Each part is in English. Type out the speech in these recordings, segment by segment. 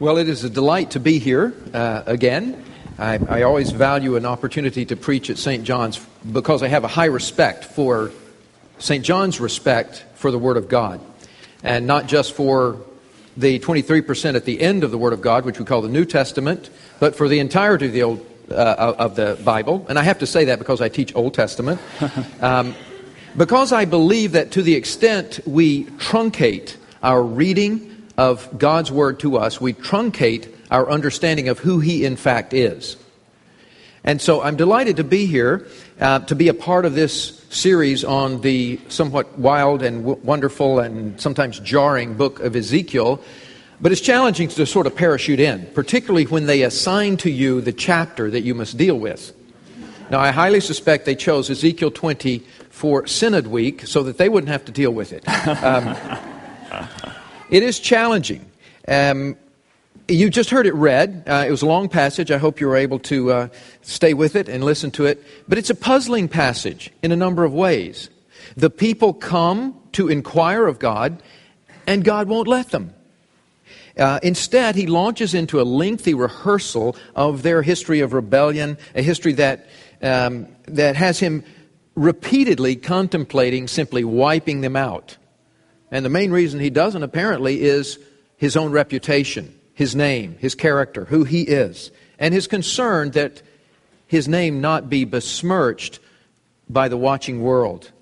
Well, it is a delight to be here uh, again. I, I, always value an opportunity to preach at St. John's because I have a high respect for St. John's respect for the Word of God. And not just for the 23% at the end of the Word of God, which we call the New Testament, but for the entirety of the Old uh, of the Bible. And I have to say that because I teach Old Testament. Um, because I believe that to the extent we truncate our reading of God's Word to us, we truncate our understanding of who He in fact is. And so I'm delighted to be here, uh, to be a part of this series on the somewhat wild and w- wonderful and sometimes jarring book of Ezekiel. But it's challenging to sort of parachute in, particularly when they assign to you the chapter that you must deal with. Now, I highly suspect they chose Ezekiel 20 for Synod Week so that they wouldn't have to deal with it. Um, it is challenging. Um, you just heard it read. Uh, it was a long passage. I hope you were able to uh, stay with it and listen to it. But it's a puzzling passage in a number of ways. The people come to inquire of God, and God won't let them. Uh, instead, he launches into a lengthy rehearsal of their history of rebellion, a history that, um, that has him repeatedly contemplating simply wiping them out. And the main reason he doesn't, apparently, is his own reputation, his name, his character, who he is, and his concern that his name not be besmirched by the watching world.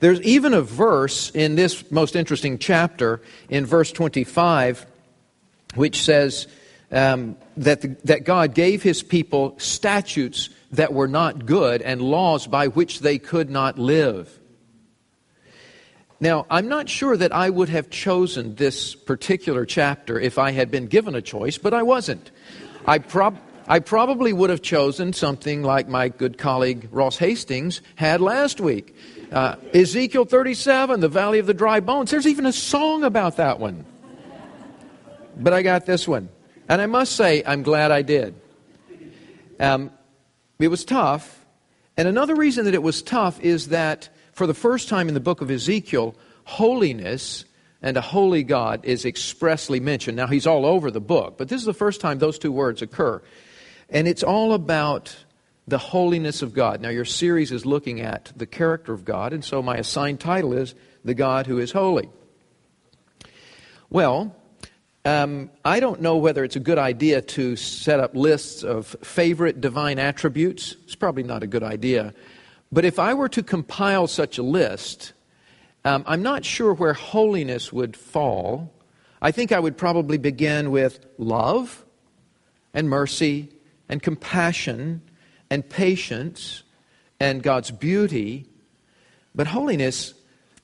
There's even a verse in this most interesting chapter, in verse 25, which says um, that, the, that God gave his people statutes that were not good and laws by which they could not live. Now, I'm not sure that I would have chosen this particular chapter if I had been given a choice, but I wasn't. I, prob- I probably would have chosen something like my good colleague Ross Hastings had last week. Uh, Ezekiel 37, the Valley of the Dry Bones. There's even a song about that one. But I got this one. And I must say, I'm glad I did. Um, it was tough. And another reason that it was tough is that for the first time in the book of Ezekiel, holiness and a holy God is expressly mentioned. Now, he's all over the book, but this is the first time those two words occur. And it's all about the holiness of God. Now, your series is looking at the character of God, and so my assigned title is The God Who is Holy. Well, um, I don't know whether it's a good idea to set up lists of favorite divine attributes. It's probably not a good idea. But if I were to compile such a list, um, I'm not sure where holiness would fall. I think I would probably begin with love and mercy and compassion and patience and God's beauty. But holiness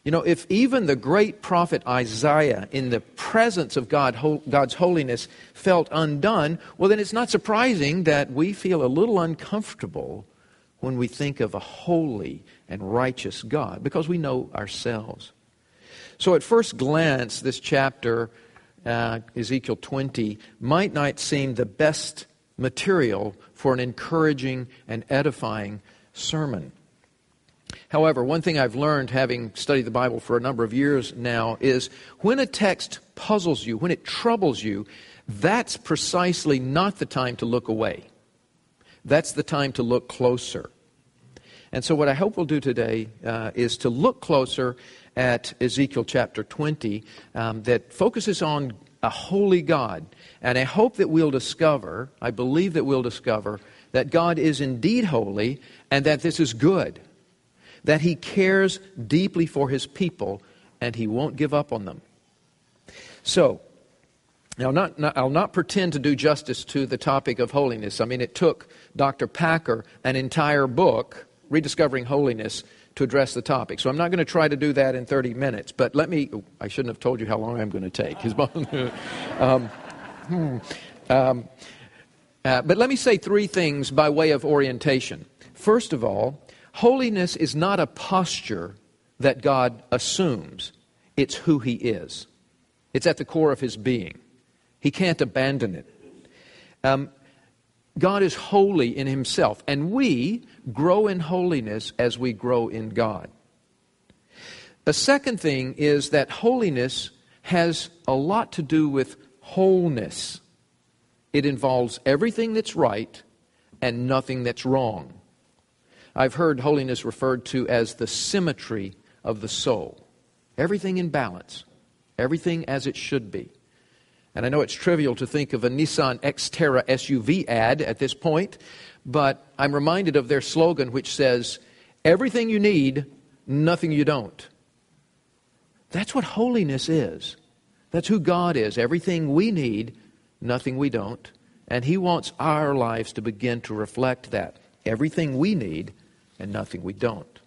you know, if even the great prophet Isaiah, in the presence of God, God's holiness, felt undone, well, then it's not surprising that we feel a little uncomfortable when we think of a holy and righteous God, because we know ourselves. So, at first glance, this chapter, uh, Ezekiel 20, might not seem the best material for an encouraging and edifying sermon. However, one thing I've learned having studied the Bible for a number of years now is when a text puzzles you, when it troubles you, that's precisely not the time to look away. That's the time to look closer. And so, what I hope we'll do today uh, is to look closer at Ezekiel chapter 20 um, that focuses on a holy God. And I hope that we'll discover, I believe that we'll discover, that God is indeed holy and that this is good that he cares deeply for his people and he won't give up on them. So, now, not, not, I'll not pretend to do justice to the topic of holiness. I mean, it took Dr. Packer an entire book, Rediscovering Holiness, to address the topic. So I'm not going to try to do that in 30 minutes. But let me, oh, I shouldn't have told you how long I'm going to take. um, hmm, um, uh, but let me say three things by way of orientation. First of all, Holiness is not a posture that God assumes, it's who He is. It's at the core of His being. He can't abandon it. Um, God is holy in Himself, and we grow in holiness as we grow in God. A second thing is that holiness has a lot to do with wholeness. It involves everything that's right and nothing that's wrong. I've heard holiness referred to as the symmetry of the soul. Everything in balance, everything as it should be. And I know it's trivial to think of a Nissan Xterra SUV ad at this point, but I'm reminded of their slogan, which says, Everything you need, nothing you don't. That's what holiness is. That's who God is. Everything we need, nothing we don't. And He wants our lives to begin to reflect that. Everything we need and nothing we don't.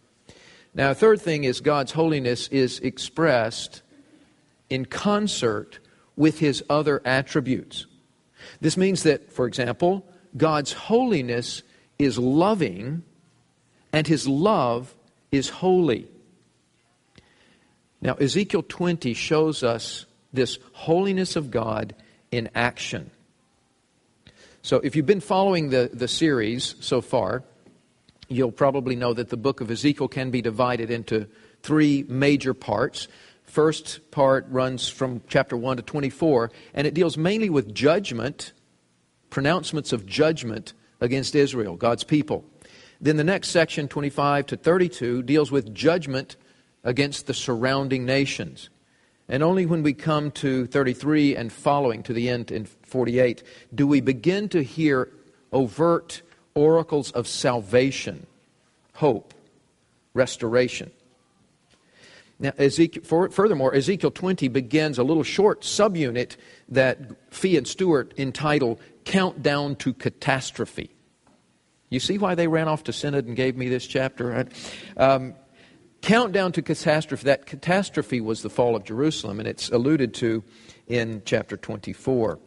Now, third thing is God's holiness is expressed in concert with His other attributes. This means that, for example, God's holiness is loving and His love is holy. Now, Ezekiel 20 shows us this holiness of God in action. So, if you've been following the, the series so far, you'll probably know that the book of Ezekiel can be divided into three major parts. First part runs from chapter 1 to 24, and it deals mainly with judgment, pronouncements of judgment against Israel, God's people. Then the next section, 25 to 32, deals with judgment against the surrounding nations. And only when we come to 33 and following to the end in 48 do we begin to hear overt oracles of salvation, hope, restoration. Now, Ezekiel, for, furthermore, Ezekiel 20 begins a little short subunit that Fee and Stuart entitle Countdown to Catastrophe. You see why they ran off to Synod and gave me this chapter? Right? Um, countdown to catastrophe. That catastrophe was the fall of Jerusalem, and it's alluded to in chapter 24.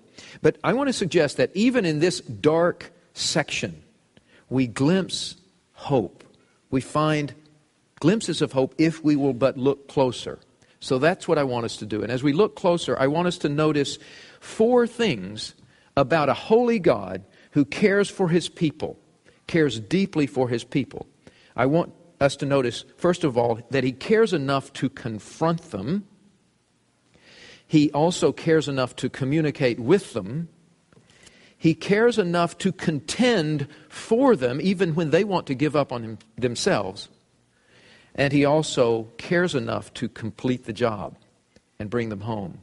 But I want to suggest that even in this dark section, we glimpse hope. We find glimpses of hope if we will but look closer. So that's what I want us to do. And as we look closer, I want us to notice four things about a holy God who cares for his people, cares deeply for his people. I want us to notice, first of all, that he cares enough to confront them. He also cares enough to communicate with them. He cares enough to contend for them, even when they want to give up on him, themselves. And he also cares enough to complete the job and bring them home.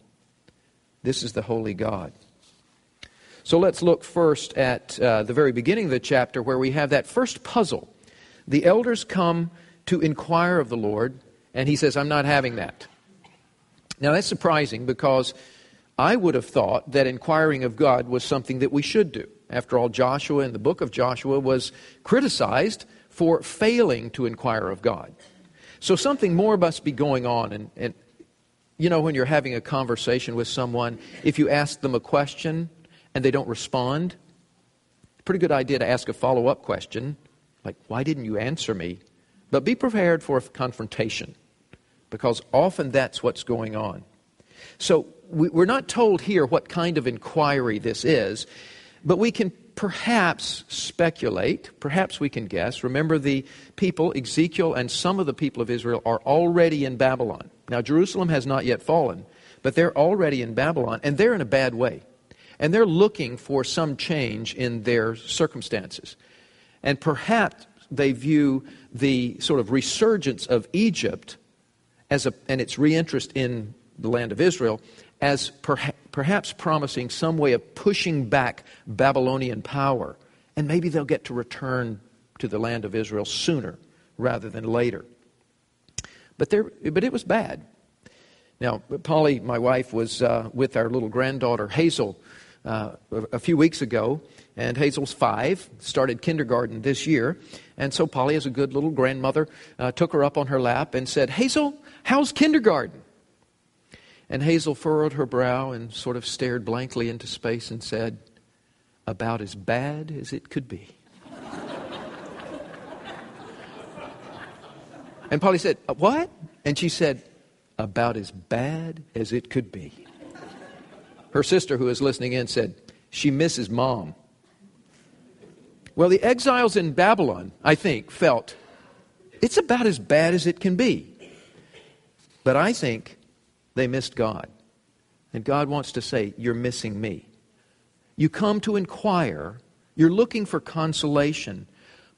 This is the holy God. So let's look first at uh, the very beginning of the chapter where we have that first puzzle. The elders come to inquire of the Lord, and he says, I'm not having that. Now that's surprising because I would have thought that inquiring of God was something that we should do. After all, Joshua in the book of Joshua was criticized for failing to inquire of God. So something more must be going on. And, and, you know, when you're having a conversation with someone, if you ask them a question and they don't respond, pretty good idea to ask a follow up question like, why didn't you answer me? But be prepared for a confrontation because often that's what's going on. So we're not told here what kind of inquiry this is, but we can perhaps speculate, perhaps we can guess. Remember, the people, Ezekiel and some of the people of Israel, are already in Babylon. Now, Jerusalem has not yet fallen, but they're already in Babylon, and they're in a bad way. And they're looking for some change in their circumstances. And perhaps they view the sort of resurgence of Egypt as a, and its reinterest in the land of Israel as perha- perhaps promising some way of pushing back Babylonian power. And maybe they'll get to return to the land of Israel sooner rather than later. But, there, but it was bad. Now, Polly, my wife, was uh, with our little granddaughter Hazel uh, a few weeks ago, and Hazel's five, started kindergarten this year. And so Polly, as a good little grandmother, uh, took her up on her lap and said, Hazel, how's kindergarten? And Hazel furrowed her brow and sort of stared blankly into space and said, About as bad as it could be. and Polly said, uh, What? And she said, About as bad as it could be. Her sister, who was listening in, said, She misses mom. Well, the exiles in Babylon, I think, felt it's about as bad as it can be. But I think they missed God. And God wants to say, You're missing me. You come to inquire. You're looking for consolation.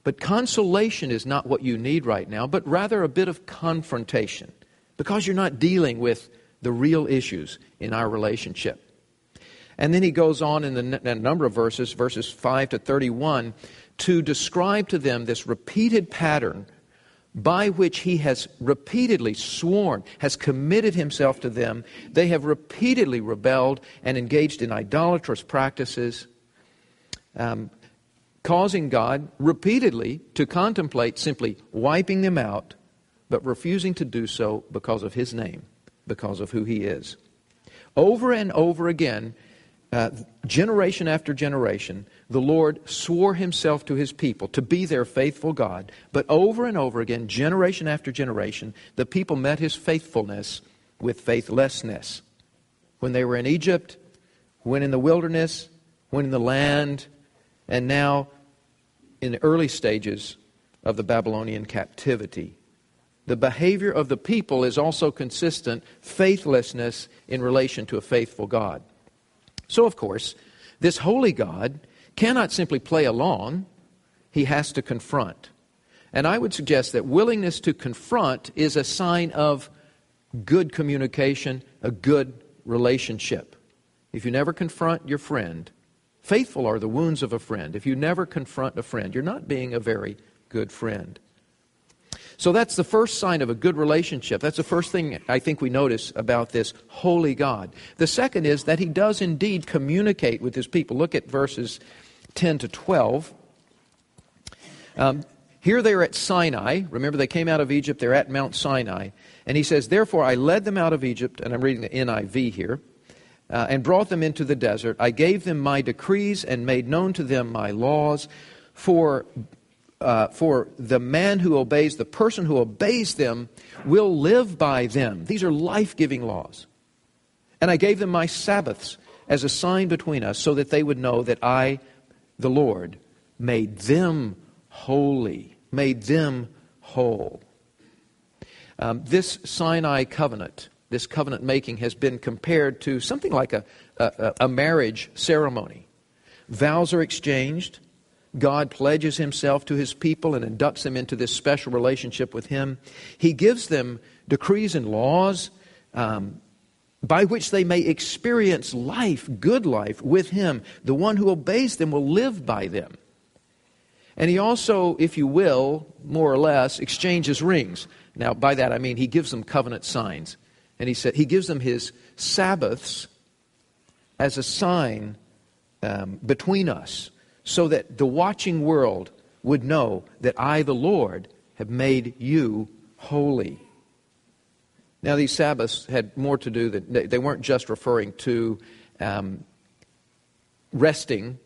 But consolation is not what you need right now, but rather a bit of confrontation because you're not dealing with the real issues in our relationship. And then he goes on in the n- number of verses, verses 5 to 31, to describe to them this repeated pattern by which he has repeatedly sworn, has committed himself to them. They have repeatedly rebelled and engaged in idolatrous practices, um, causing God repeatedly to contemplate simply wiping them out, but refusing to do so because of his name, because of who he is. Over and over again, uh, generation after generation, the Lord swore himself to his people to be their faithful God. But over and over again, generation after generation, the people met his faithfulness with faithlessness. When they were in Egypt, when in the wilderness, when in the land, and now in the early stages of the Babylonian captivity. The behavior of the people is also consistent faithlessness in relation to a faithful God. So, of course, this holy God cannot simply play along, he has to confront. And I would suggest that willingness to confront is a sign of good communication, a good relationship. If you never confront your friend, faithful are the wounds of a friend. If you never confront a friend, you're not being a very good friend. So that's the first sign of a good relationship. That's the first thing I think we notice about this holy God. The second is that he does indeed communicate with his people. Look at verses 10 to 12. Um, here they are at Sinai. Remember, they came out of Egypt. They're at Mount Sinai. And he says, Therefore, I led them out of Egypt, and I'm reading the NIV here, uh, and brought them into the desert. I gave them my decrees and made known to them my laws. For uh, for the man who obeys, the person who obeys them, will live by them. These are life giving laws. And I gave them my Sabbaths as a sign between us, so that they would know that I, the Lord, made them holy, made them whole. Um, this Sinai covenant, this covenant making, has been compared to something like a, a, a marriage ceremony. Vows are exchanged, God pledges himself to his people and inducts them into this special relationship with him. He gives them decrees and laws um, by which they may experience life, good life, with him. The one who obeys them will live by them. And he also, if you will, more or less, exchanges rings. Now, by that I mean he gives them covenant signs. And he said he gives them his Sabbaths as a sign um, between us so that the watching world would know that I, the Lord, have made you holy. Now, these Sabbaths had more to do than they weren't just referring to um, resting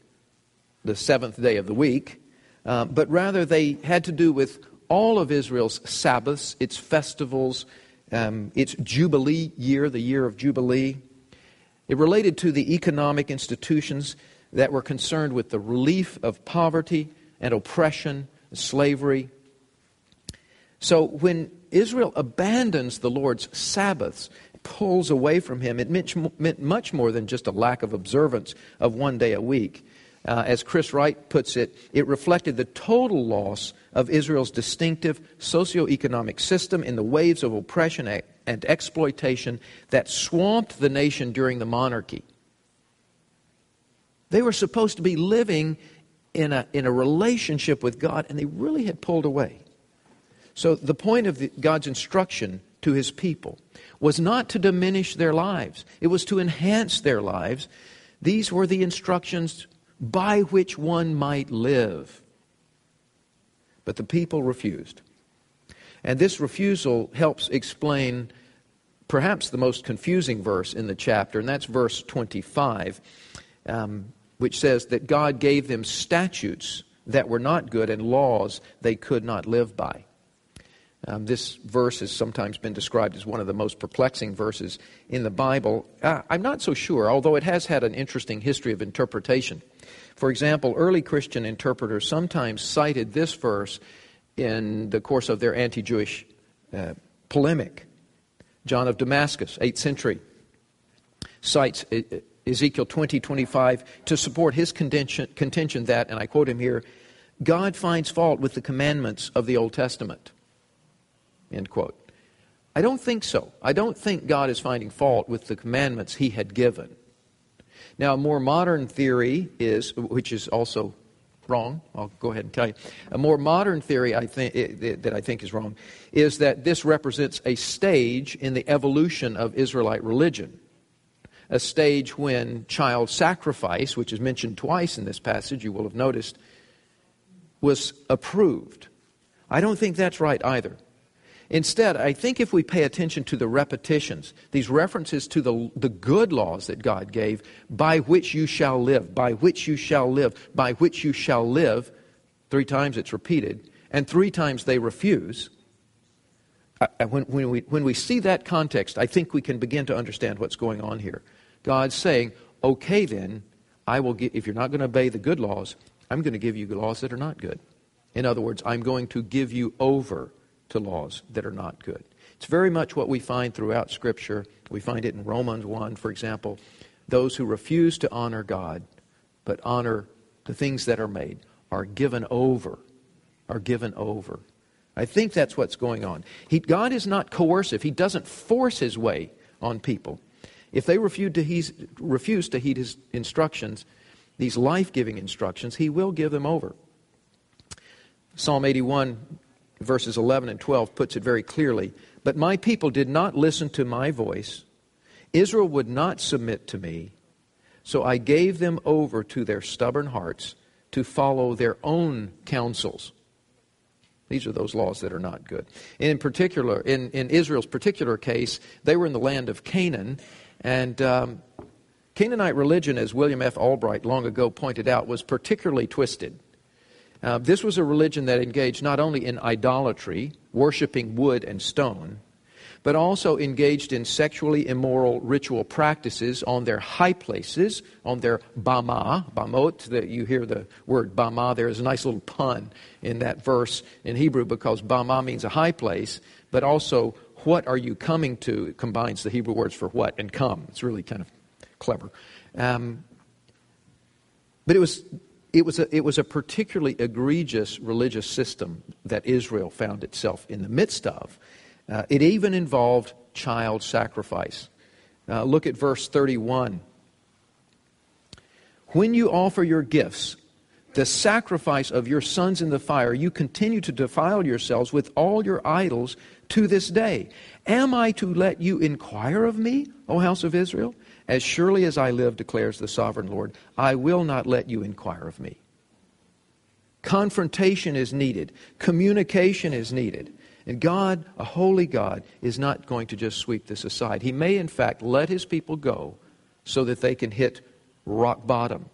the seventh day of the week, uh, but rather they had to do with all of Israel's Sabbaths, its festivals, um, its Jubilee year, the year of Jubilee. It related to the economic institutions that were concerned with the relief of poverty and oppression, and slavery. So when Israel abandons the Lord's Sabbaths, pulls away from Him, it meant much more than just a lack of observance of one day a week. Uh, as Chris Wright puts it, it reflected the total loss of Israel's distinctive socio-economic system in the waves of oppression and exploitation that swamped the nation during the monarchy. They were supposed to be living in a, in a relationship with God, and they really had pulled away. So, the point of the, God's instruction to his people was not to diminish their lives, it was to enhance their lives. These were the instructions by which one might live. But the people refused. And this refusal helps explain perhaps the most confusing verse in the chapter, and that's verse 25. Um, which says that God gave them statutes that were not good and laws they could not live by. Um, this verse has sometimes been described as one of the most perplexing verses in the Bible. Uh, I'm not so sure, although it has had an interesting history of interpretation. For example, early Christian interpreters sometimes cited this verse in the course of their anti Jewish uh, polemic. John of Damascus, 8th century, cites Ezekiel 20, 25, to support his contention, contention that, and I quote him here, God finds fault with the commandments of the Old Testament. End quote. I don't think so. I don't think God is finding fault with the commandments he had given. Now, a more modern theory is, which is also wrong, I'll go ahead and tell you. A more modern theory I think, eh, eh, that I think is wrong is that this represents a stage in the evolution of Israelite religion. A stage when child sacrifice, which is mentioned twice in this passage, you will have noticed, was approved. I don't think that's right either. Instead, I think if we pay attention to the repetitions, these references to the, the good laws that God gave, by which you shall live, by which you shall live, by which you shall live, three times it's repeated, and three times they refuse. when, when, we, when we see that context, I think we can begin to understand what's going on here. God's saying, okay, then, I will if you're not going to obey the good laws, I'm going to give you laws that are not good. In other words, I'm going to give you over to laws that are not good. It's very much what we find throughout Scripture. We find it in Romans 1, for example. Those who refuse to honor God, but honor the things that are made, are given over. Are given over. I think that's what's going on. He, God is not coercive, He doesn't force His way on people. If they refuse to, heed, refuse to heed His instructions, these life giving instructions, He will give them over. Psalm 81 verses 11 and 12 puts it very clearly. But my people did not listen to my voice. Israel would not submit to me. So I gave them over to their stubborn hearts to follow their own counsels. These are those laws that are not good. In particular, in, in Israel's particular case, they were in the land of Canaan, and um, Canaanite religion, as William F. Albright long ago pointed out, was particularly twisted. Uh, this was a religion that engaged not only in idolatry, worshiping wood and stone, but also engaged in sexually immoral ritual practices on their high places, on their bama, bamot. That you hear the word bama. There is a nice little pun in that verse in Hebrew because bama means a high place, but also what are you coming to? It combines the Hebrew words for what and come. It's really kind of clever. Um, but it was it was, a, it was a particularly egregious religious system that Israel found itself in the midst of. Uh, it even involved child sacrifice. Uh, look at verse 31. When you offer your gifts, the sacrifice of your sons in the fire, you continue to defile yourselves with all your idols to this day. Am I to let you inquire of me, O house of Israel? As surely as I live, declares the sovereign Lord, I will not let you inquire of me. Confrontation is needed, communication is needed. And God, a holy God, is not going to just sweep this aside. He may, in fact, let his people go so that they can hit rock bottom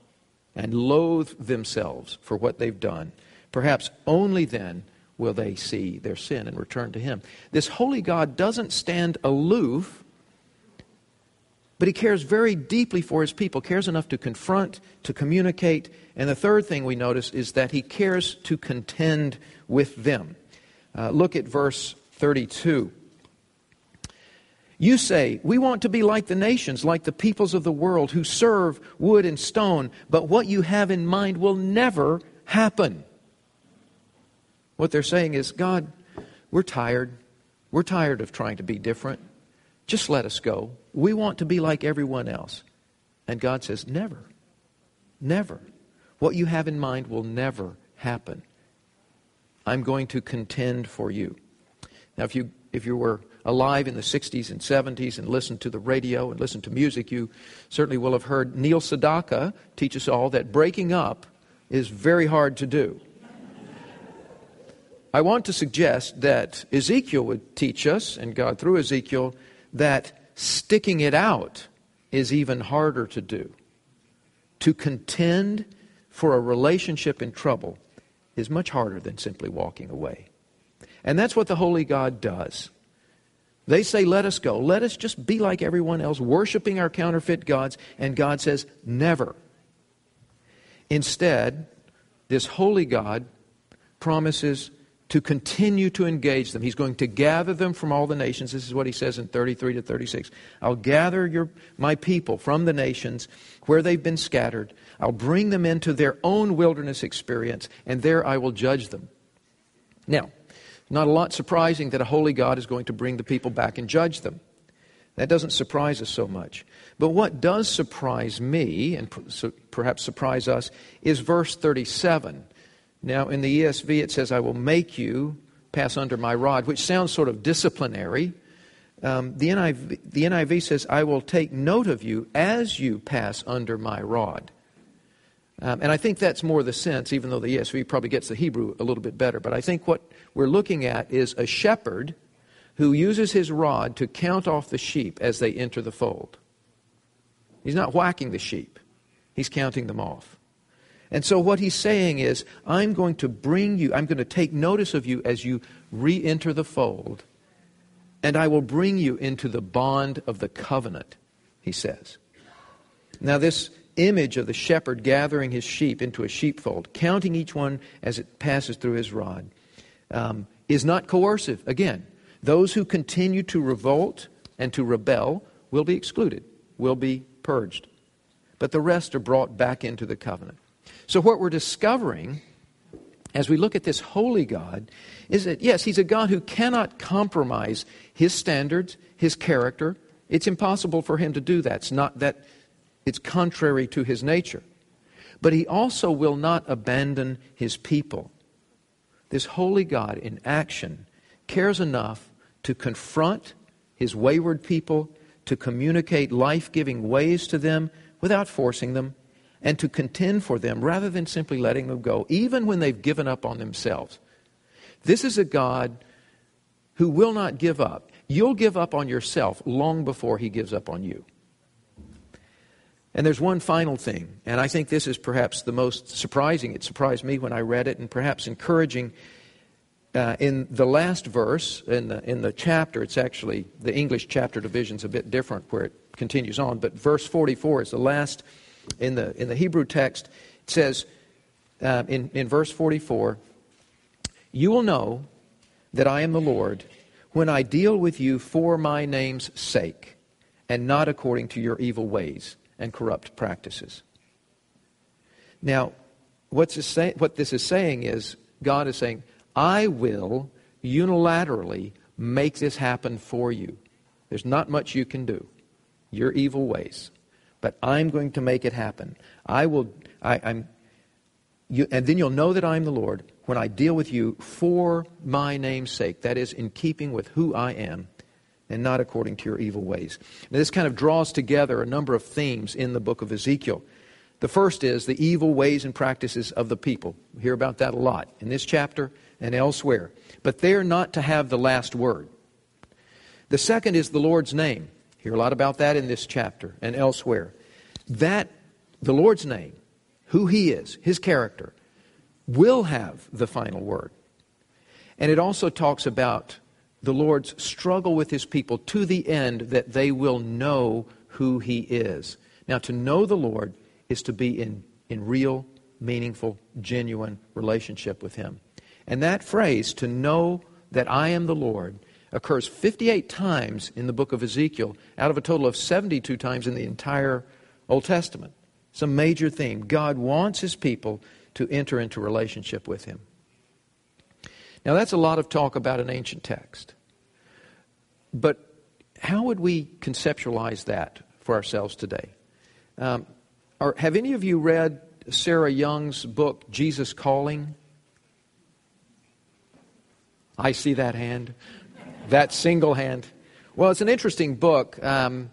and loathe themselves for what they've done. Perhaps only then will they see their sin and return to him. This holy God doesn't stand aloof but he cares very deeply for his people, cares enough to confront, to communicate. And the third thing we notice is that he cares to contend with them. Uh, look at verse 32. You say, We want to be like the nations, like the peoples of the world who serve wood and stone, but what you have in mind will never happen. What they're saying is, God, we're tired. We're tired of trying to be different. Just let us go. We want to be like everyone else. And God says, Never. Never. What you have in mind will never happen. I'm going to contend for you. Now, if you, if you were alive in the 60s and 70s and listened to the radio and listened to music, you certainly will have heard Neil Sedaka teach us all that breaking up is very hard to do. I want to suggest that Ezekiel would teach us, and God through Ezekiel, that sticking it out is even harder to do. To contend for a relationship in trouble is much harder than simply walking away. And that's what the Holy God does. They say, Let us go. Let us just be like everyone else, worshiping our counterfeit gods. And God says, Never. Instead, this holy God promises to continue to engage them. He's going to gather them from all the nations. This is what he says in 33 to 36. I'll gather your, my people from the nations where they've been scattered. I'll bring them into their own wilderness experience, and there I will judge them. Now, not a lot surprising that a holy God is going to bring the people back and judge them. That doesn't surprise us so much. But what does surprise me, and perhaps surprise us, is verse 37. Now, in the ESV, it says, I will make you pass under my rod, which sounds sort of disciplinary. Um, the, NIV, the NIV says, I will take note of you as you pass under my rod. Um, and I think that's more the sense, even though the ESV probably gets the Hebrew a little bit better. But I think what we're looking at is a shepherd who uses his rod to count off the sheep as they enter the fold. He's not whacking the sheep, he's counting them off. And so what he's saying is, I'm going to bring you, I'm going to take notice of you as you re enter the fold, and I will bring you into the bond of the covenant, he says. Now, this image of the shepherd gathering his sheep into a sheepfold, counting each one as it passes through his rod, um, is not coercive. Again, those who continue to revolt and to rebel will be excluded, will be purged. But the rest are brought back into the covenant. So, what we're discovering as we look at this holy God is that, yes, he's a God who cannot compromise his standards, his character. It's impossible for him to do that. It's not that it's contrary to his nature. But he also will not abandon his people. This holy God in action cares enough to confront his wayward people, to communicate life giving ways to them without forcing them, and to contend for them rather than simply letting them go, even when they've given up on themselves. This is a God who will not give up. You'll give up on yourself long before he gives up on you. And there's one final thing, and I think this is perhaps the most surprising. It surprised me when I read it, and perhaps encouraging. Uh, in the last verse in the, in the chapter, it's actually the English chapter division is a bit different where it continues on, but verse 44 is the last in the, in the Hebrew text. It says uh, in, in verse 44 You will know that I am the Lord when I deal with you for my name's sake and not according to your evil ways and corrupt practices. Now, what's this say, what this is saying is God is saying, I will unilaterally make this happen for you. There's not much you can do. Your evil ways. But I'm going to make it happen. I will, I, am you, and then you'll know that I'm the Lord when I deal with you for my name's sake. That is, in keeping with who I am and not according to your evil ways. Now, this kind of draws together a number of themes in the book of Ezekiel. The first is the evil ways and practices of the people. We hear about that a lot in this chapter and elsewhere. But they're not to have the last word. The second is the Lord's name. Hear a lot about that in this chapter and elsewhere. That, the Lord's name, who He is, His character, will have the final word. And it also talks about the Lord's struggle with his people to the end that they will know who he is. Now, to know the Lord is to be in, in real, meaningful, genuine relationship with him. And that phrase, to know that I am the Lord, occurs 58 times in the book of Ezekiel out of a total of 72 times in the entire Old Testament. It's a major theme. God wants his people to enter into relationship with him. Now, that's a lot of talk about an ancient text. But how would we conceptualize that for ourselves today? Um, are, have any of you read Sarah Young's book, Jesus Calling? I see that hand, that single hand. Well, it's an interesting book um,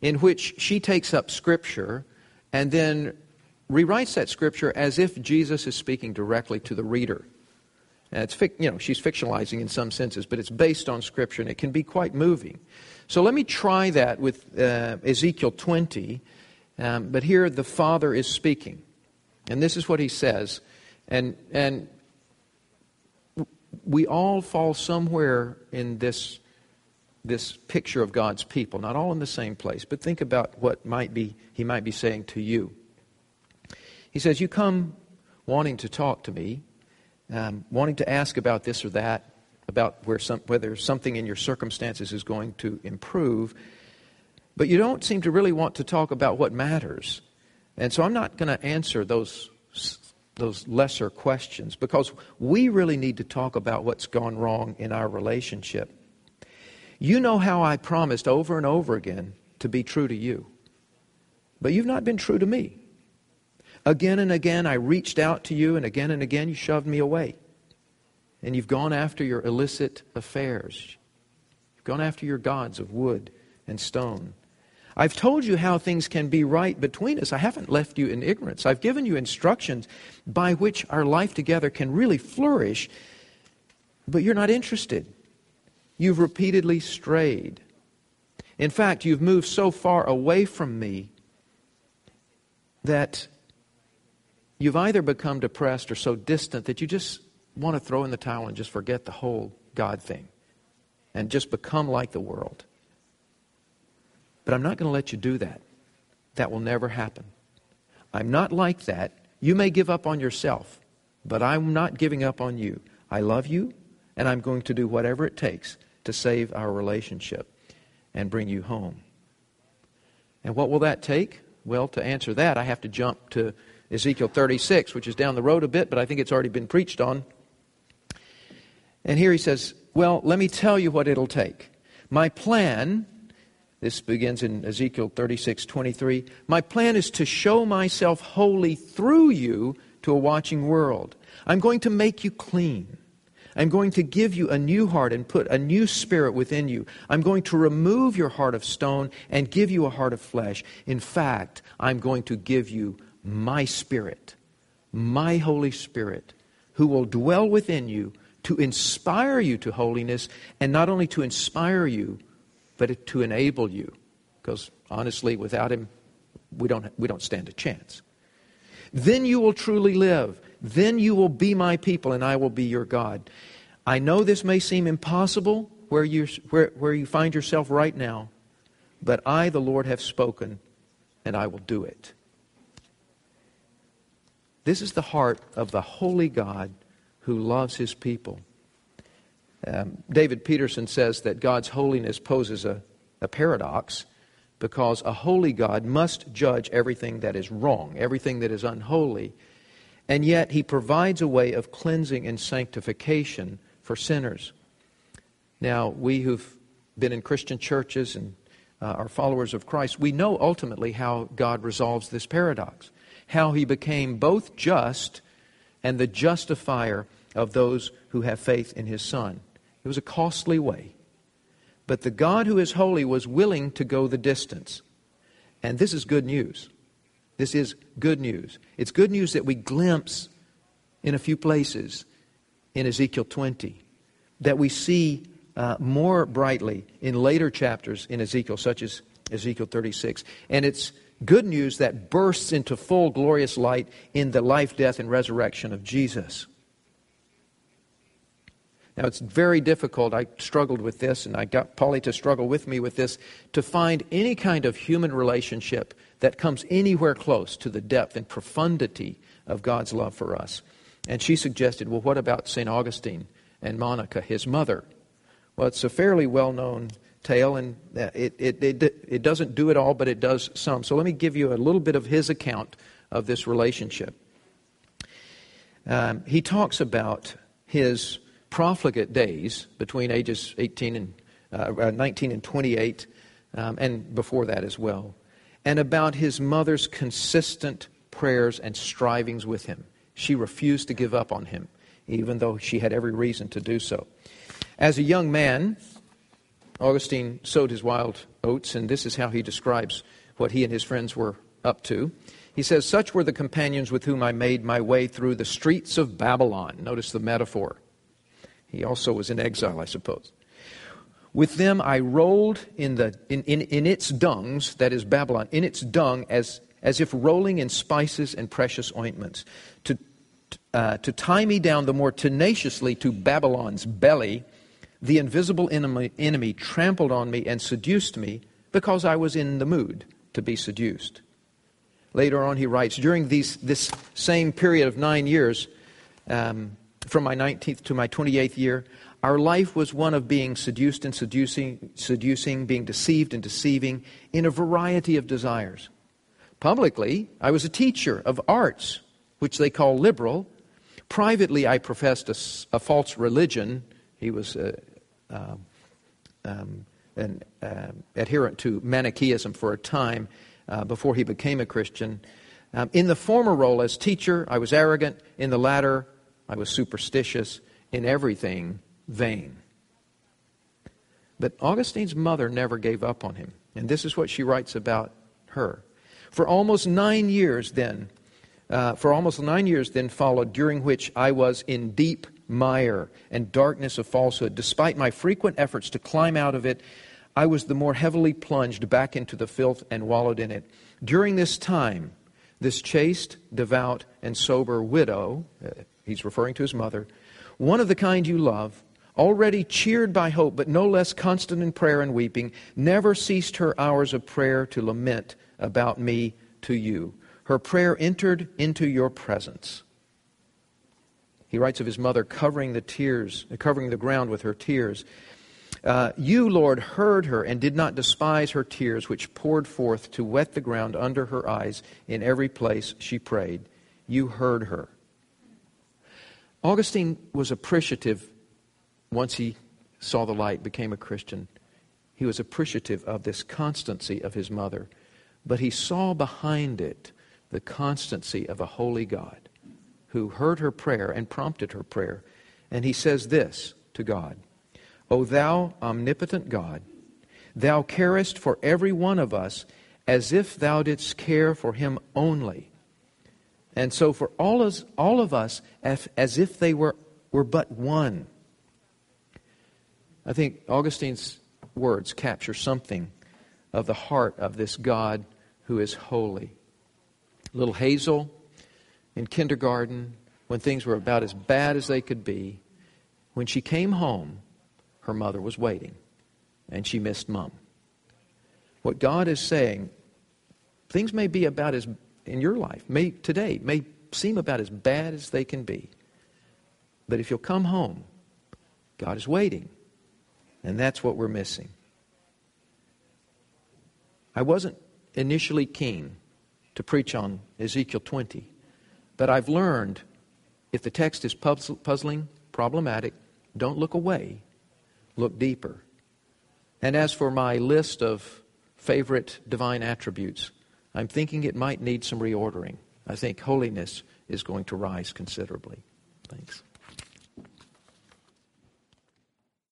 in which she takes up Scripture and then rewrites that Scripture as if Jesus is speaking directly to the reader. And it's, you know, she's fictionalizing in some senses, but it's based on Scripture, and it can be quite moving. So let me try that with uh, Ezekiel 20. Um, but here the Father is speaking. And this is what he says. And, and we all fall somewhere in this, this picture of God's people, not all in the same place, but think about what might be, he might be saying to you. He says, You come wanting to talk to me, um, wanting to ask about this or that, about where some, whether something in your circumstances is going to improve, but you don't seem to really want to talk about what matters. And so I'm not going to answer those, those lesser questions because we really need to talk about what's gone wrong in our relationship. You know how I promised over and over again to be true to you, but you've not been true to me. Again and again, I reached out to you, and again and again, you shoved me away. And you've gone after your illicit affairs. You've gone after your gods of wood and stone. I've told you how things can be right between us. I haven't left you in ignorance. I've given you instructions by which our life together can really flourish, but you're not interested. You've repeatedly strayed. In fact, you've moved so far away from me that you've either become depressed or so distant that you just want to throw in the towel and just forget the whole God thing and just become like the world. But I'm not going to let you do that. That will never happen. I'm not like that. You may give up on yourself, but I'm not giving up on you. I love you, and I'm going to do whatever it takes to save our relationship and bring you home. And what will that take? Well, to answer that, I have to jump to Ezekiel 36, which is down the road a bit, but I think it's already been preached on. And here he says, Well, let me tell you what it'll take. My plan, this begins in Ezekiel 36 23. My plan is to show myself holy through you to a watching world. I'm going to make you clean. I'm going to give you a new heart and put a new spirit within you. I'm going to remove your heart of stone and give you a heart of flesh. In fact, I'm going to give you my spirit, my Holy Spirit, who will dwell within you to inspire you to holiness, and not only to inspire you, but to enable you. Because honestly, without Him, we don't, we don't stand a chance. Then you will truly live. Then you will be my people, and I will be your God. I know this may seem impossible where you, where, where you find yourself right now, but I, the Lord, have spoken, and I will do it. This is the heart of the holy God who loves his people. Um, David Peterson says that God's holiness poses a, a paradox because a holy God must judge everything that is wrong, everything that is unholy, and yet he provides a way of cleansing and sanctification for sinners. Now, we who've been in Christian churches and uh, are followers of Christ, we know ultimately how God resolves this paradox, how he became both just and the justifier of those who have faith in his Son. It was a costly way. But the God who is holy was willing to go the distance. And this is good news. This is good news. It's good news that we glimpse in a few places in Ezekiel 20, that we see uh, more brightly in later chapters in Ezekiel, such as Ezekiel 36. And it's good news that bursts into full glorious light in the life, death, and resurrection of Jesus. Now, it's very difficult. I struggled with this, and I got Polly to struggle with me with this, to find any kind of human relationship that comes anywhere close to the depth and profundity of God's love for us. And she suggested, well, what about St. Augustine and Monica, his mother? Well, it's a fairly well known tale, and uh, it, it, it, it doesn't do it all, but it does some. So let me give you a little bit of his account of this relationship. Um, he talks about his profligate days between ages 18 and uh, 19 and 28, um, and before that as well, and about his mother's consistent prayers and strivings with him. She refused to give up on him, even though she had every reason to do so. As a young man, Augustine sowed his wild oats, and this is how he describes what he and his friends were up to. He says, Such were the companions with whom I made my way through the streets of Babylon. Notice the metaphor. He also was in exile, I suppose. With them I rolled in, the, in, in, in its dungs, that is Babylon, in its dung as, as if rolling in spices and precious ointments, to, uh, to tie me down the more tenaciously to Babylon's belly the invisible enemy, enemy trampled on me and seduced me because I was in the mood to be seduced. Later on, he writes During these, this same period of nine years, um, from my 19th to my 28th year, our life was one of being seduced and seducing, seducing, being deceived and deceiving in a variety of desires. Publicly, I was a teacher of arts, which they call liberal. Privately, I professed a, a false religion. He was uh, uh, um, an uh, adherent to Manichaeism for a time uh, before he became a Christian. Um, in the former role as teacher, I was arrogant. In the latter, I was superstitious. In everything, vain. But Augustine's mother never gave up on him. And this is what she writes about her. For almost nine years, then, uh, for almost nine years, then followed, during which I was in deep mire and darkness of falsehood. Despite my frequent efforts to climb out of it, I was the more heavily plunged back into the filth and wallowed in it. During this time, this chaste, devout, and sober widow, uh, he's referring to his mother, one of the kind you love, already cheered by hope, but no less constant in prayer and weeping, never ceased her hours of prayer to lament about me to you. Her prayer entered into your presence. He writes of his mother covering the tears, covering the ground with her tears. Uh, you, Lord, heard her and did not despise her tears, which poured forth to wet the ground under her eyes in every place she prayed. You heard her. Augustine was appreciative once he saw the light, became a Christian. He was appreciative of this constancy of his mother, but he saw behind it the constancy of a holy God who heard her prayer and prompted her prayer. And he says this to God O thou omnipotent God, thou carest for every one of us as if thou didst care for him only. And so for all, all of us, as, as if they were, were but one. I think Augustine's words capture something of the heart of this God who is holy. Little Hazel in kindergarten, when things were about as bad as they could be, when she came home, her mother was waiting, and she missed mom. What God is saying, things may be about as, in your life, may today, may seem about as bad as they can be. But if you'll come home, God is waiting. And that's what we're missing. I wasn't initially keen to preach on Ezekiel 20, but I've learned if the text is puzzling, problematic, don't look away, look deeper. And as for my list of favorite divine attributes, I'm thinking it might need some reordering. I think holiness is going to rise considerably. Thanks.